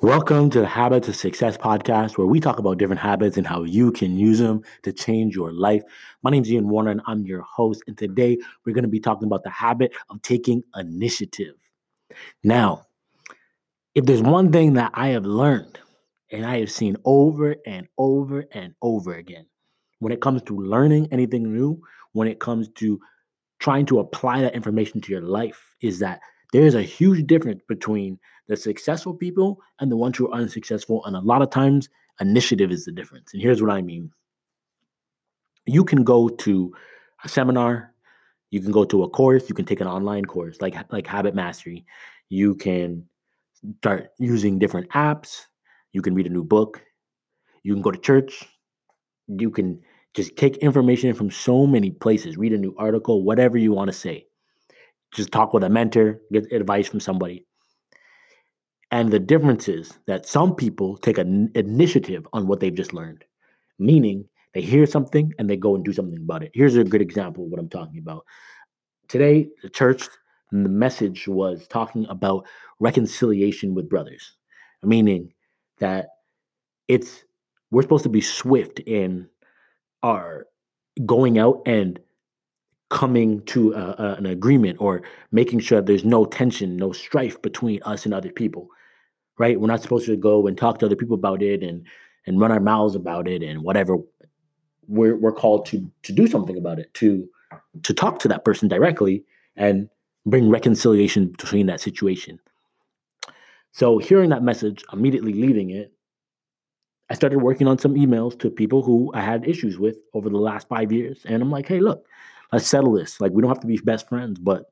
Welcome to the Habits of Success podcast, where we talk about different habits and how you can use them to change your life. My name is Ian Warner, and I'm your host. And today we're going to be talking about the habit of taking initiative. Now, if there's one thing that I have learned and I have seen over and over and over again when it comes to learning anything new, when it comes to trying to apply that information to your life, is that there is a huge difference between the successful people and the ones who are unsuccessful. And a lot of times, initiative is the difference. And here's what I mean you can go to a seminar, you can go to a course, you can take an online course like, like Habit Mastery. You can start using different apps, you can read a new book, you can go to church, you can just take information from so many places, read a new article, whatever you want to say just talk with a mentor, get advice from somebody. And the difference is that some people take an initiative on what they've just learned, meaning they hear something and they go and do something about it. Here's a good example of what I'm talking about. Today, the church, the message was talking about reconciliation with brothers, meaning that it's we're supposed to be swift in our going out and coming to a, a, an agreement or making sure there's no tension, no strife between us and other people, right? We're not supposed to go and talk to other people about it and and run our mouths about it and whatever. We're we're called to to do something about it, to to talk to that person directly and bring reconciliation between that situation. So hearing that message, immediately leaving it, I started working on some emails to people who I had issues with over the last five years. And I'm like, hey, look, let's settle this. Like we don't have to be best friends, but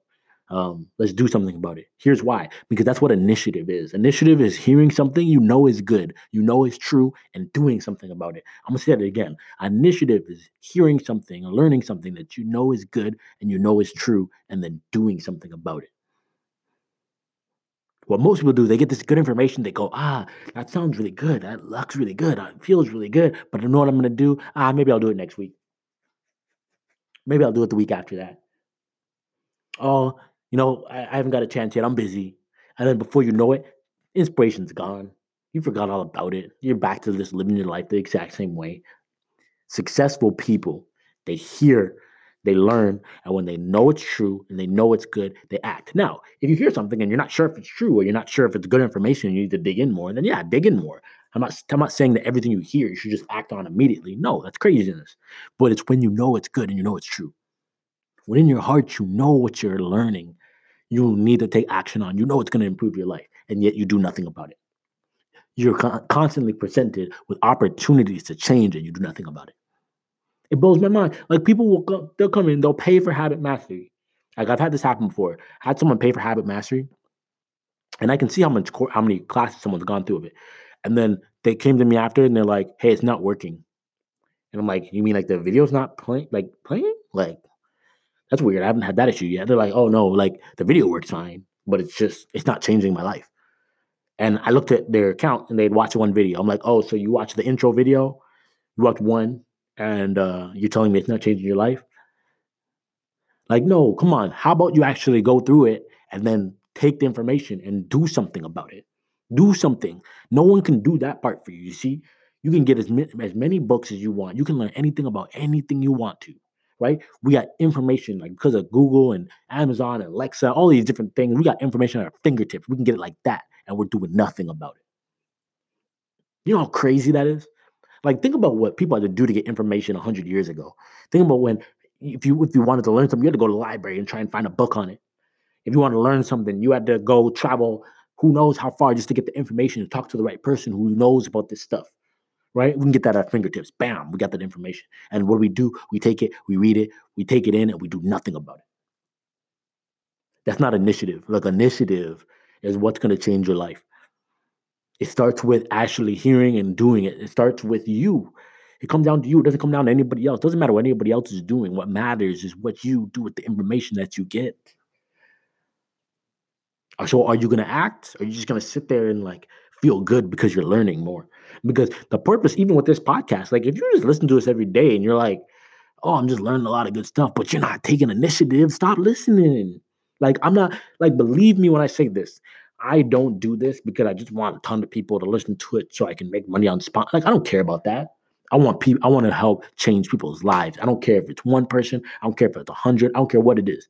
um, let's do something about it. Here's why because that's what initiative is. Initiative is hearing something you know is good, you know is true, and doing something about it. I'm gonna say it again. Initiative is hearing something learning something that you know is good and you know is true, and then doing something about it. What most people do, they get this good information. They go, ah, that sounds really good. That looks really good. It feels really good. But I know what I'm going to do. Ah, maybe I'll do it next week. Maybe I'll do it the week after that. Oh, you know, I, I haven't got a chance yet. I'm busy. And then before you know it, inspiration's gone. You forgot all about it. You're back to just living your life the exact same way. Successful people, they hear, they learn, and when they know it's true and they know it's good, they act. Now, if you hear something and you're not sure if it's true or you're not sure if it's good information, you need to dig in more, then yeah, dig in more. I'm not, I'm not saying that everything you hear you should just act on immediately. No, that's craziness. But it's when you know it's good and you know it's true. When in your heart you know what you're learning, you need to take action on. You know it's going to improve your life, and yet you do nothing about it. You're con- constantly presented with opportunities to change, and you do nothing about it. It blows my mind. Like people will go, they'll come in, they'll pay for habit mastery. Like I've had this happen before. I had someone pay for habit mastery, and I can see how much how many classes someone's gone through of it. And then they came to me after and they're like, hey, it's not working. And I'm like, you mean like the video's not playing like playing? Like, that's weird. I haven't had that issue yet. They're like, oh no, like the video works fine, but it's just it's not changing my life. And I looked at their account and they'd watch one video. I'm like, oh, so you watched the intro video, you watched one, and uh, you're telling me it's not changing your life? Like, no, come on. How about you actually go through it and then take the information and do something about it? Do something. No one can do that part for you. You see, you can get as, as many books as you want. You can learn anything about anything you want to, right? We got information like because of Google and Amazon and Alexa, all these different things. We got information at our fingertips. We can get it like that, and we're doing nothing about it. You know how crazy that is? Like, think about what people had to do to get information 100 years ago. Think about when, if you if you wanted to learn something, you had to go to the library and try and find a book on it. If you want to learn something, you had to go travel who knows how far just to get the information and talk to the right person who knows about this stuff right? We can get that at our fingertips. Bam we got that information. And what do we do? We take it we read it we take it in and we do nothing about it. That's not initiative. Like initiative is what's going to change your life. It starts with actually hearing and doing it. It starts with you. It comes down to you. It doesn't come down to anybody else. It doesn't matter what anybody else is doing. What matters is what you do with the information that you get so are you going to act? Or are you just going to sit there and like feel good because you're learning more? Because the purpose, even with this podcast, like if you just listen to us every day and you're like, oh, I'm just learning a lot of good stuff, but you're not taking initiative, stop listening. Like I'm not like believe me when I say this. I don't do this because I just want a ton of people to listen to it so I can make money on spot. Like I don't care about that. I want people. I want to help change people's lives. I don't care if it's one person. I don't care if it's a hundred. I don't care what it is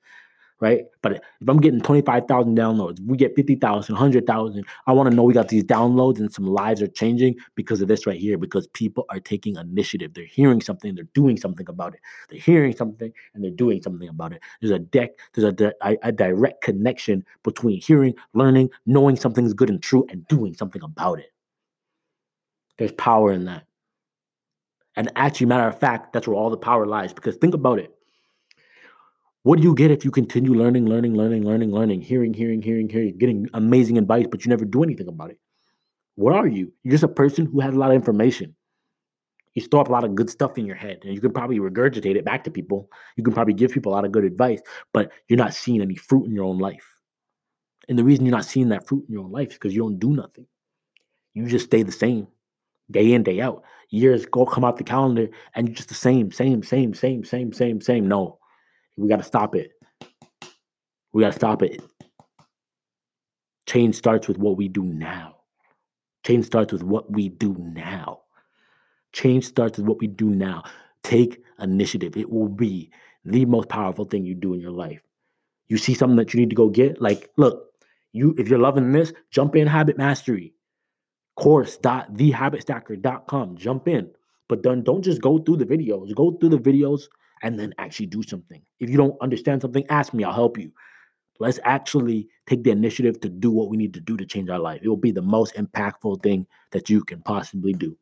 right? But if I'm getting 25,000 downloads, we get 50,000, 100,000. I want to know we got these downloads and some lives are changing because of this right here, because people are taking initiative. They're hearing something, they're doing something about it. They're hearing something and they're doing something about it. There's a deck, there's a, a, a direct connection between hearing, learning, knowing something's good and true, and doing something about it. There's power in that. And actually, matter of fact, that's where all the power lies. Because think about it what do you get if you continue learning, learning, learning, learning, learning, hearing, hearing, hearing, hearing, getting amazing advice, but you never do anything about it? What are you? You're just a person who has a lot of information. You store up a lot of good stuff in your head, and you can probably regurgitate it back to people. You can probably give people a lot of good advice, but you're not seeing any fruit in your own life. And the reason you're not seeing that fruit in your own life is because you don't do nothing. You just stay the same day in, day out. Years go come out the calendar, and you're just the same, same, same, same, same, same, same. No, we got to stop it. We got to stop it. Change starts with what we do now. Change starts with what we do now. Change starts with what we do now. Take initiative. It will be the most powerful thing you do in your life. You see something that you need to go get, like, look, you if you're loving this, jump in habit mastery course.thehabitstacker.com. Jump in. But then don't just go through the videos. Go through the videos and then actually do something. If you don't understand something, ask me, I'll help you. Let's actually take the initiative to do what we need to do to change our life. It will be the most impactful thing that you can possibly do.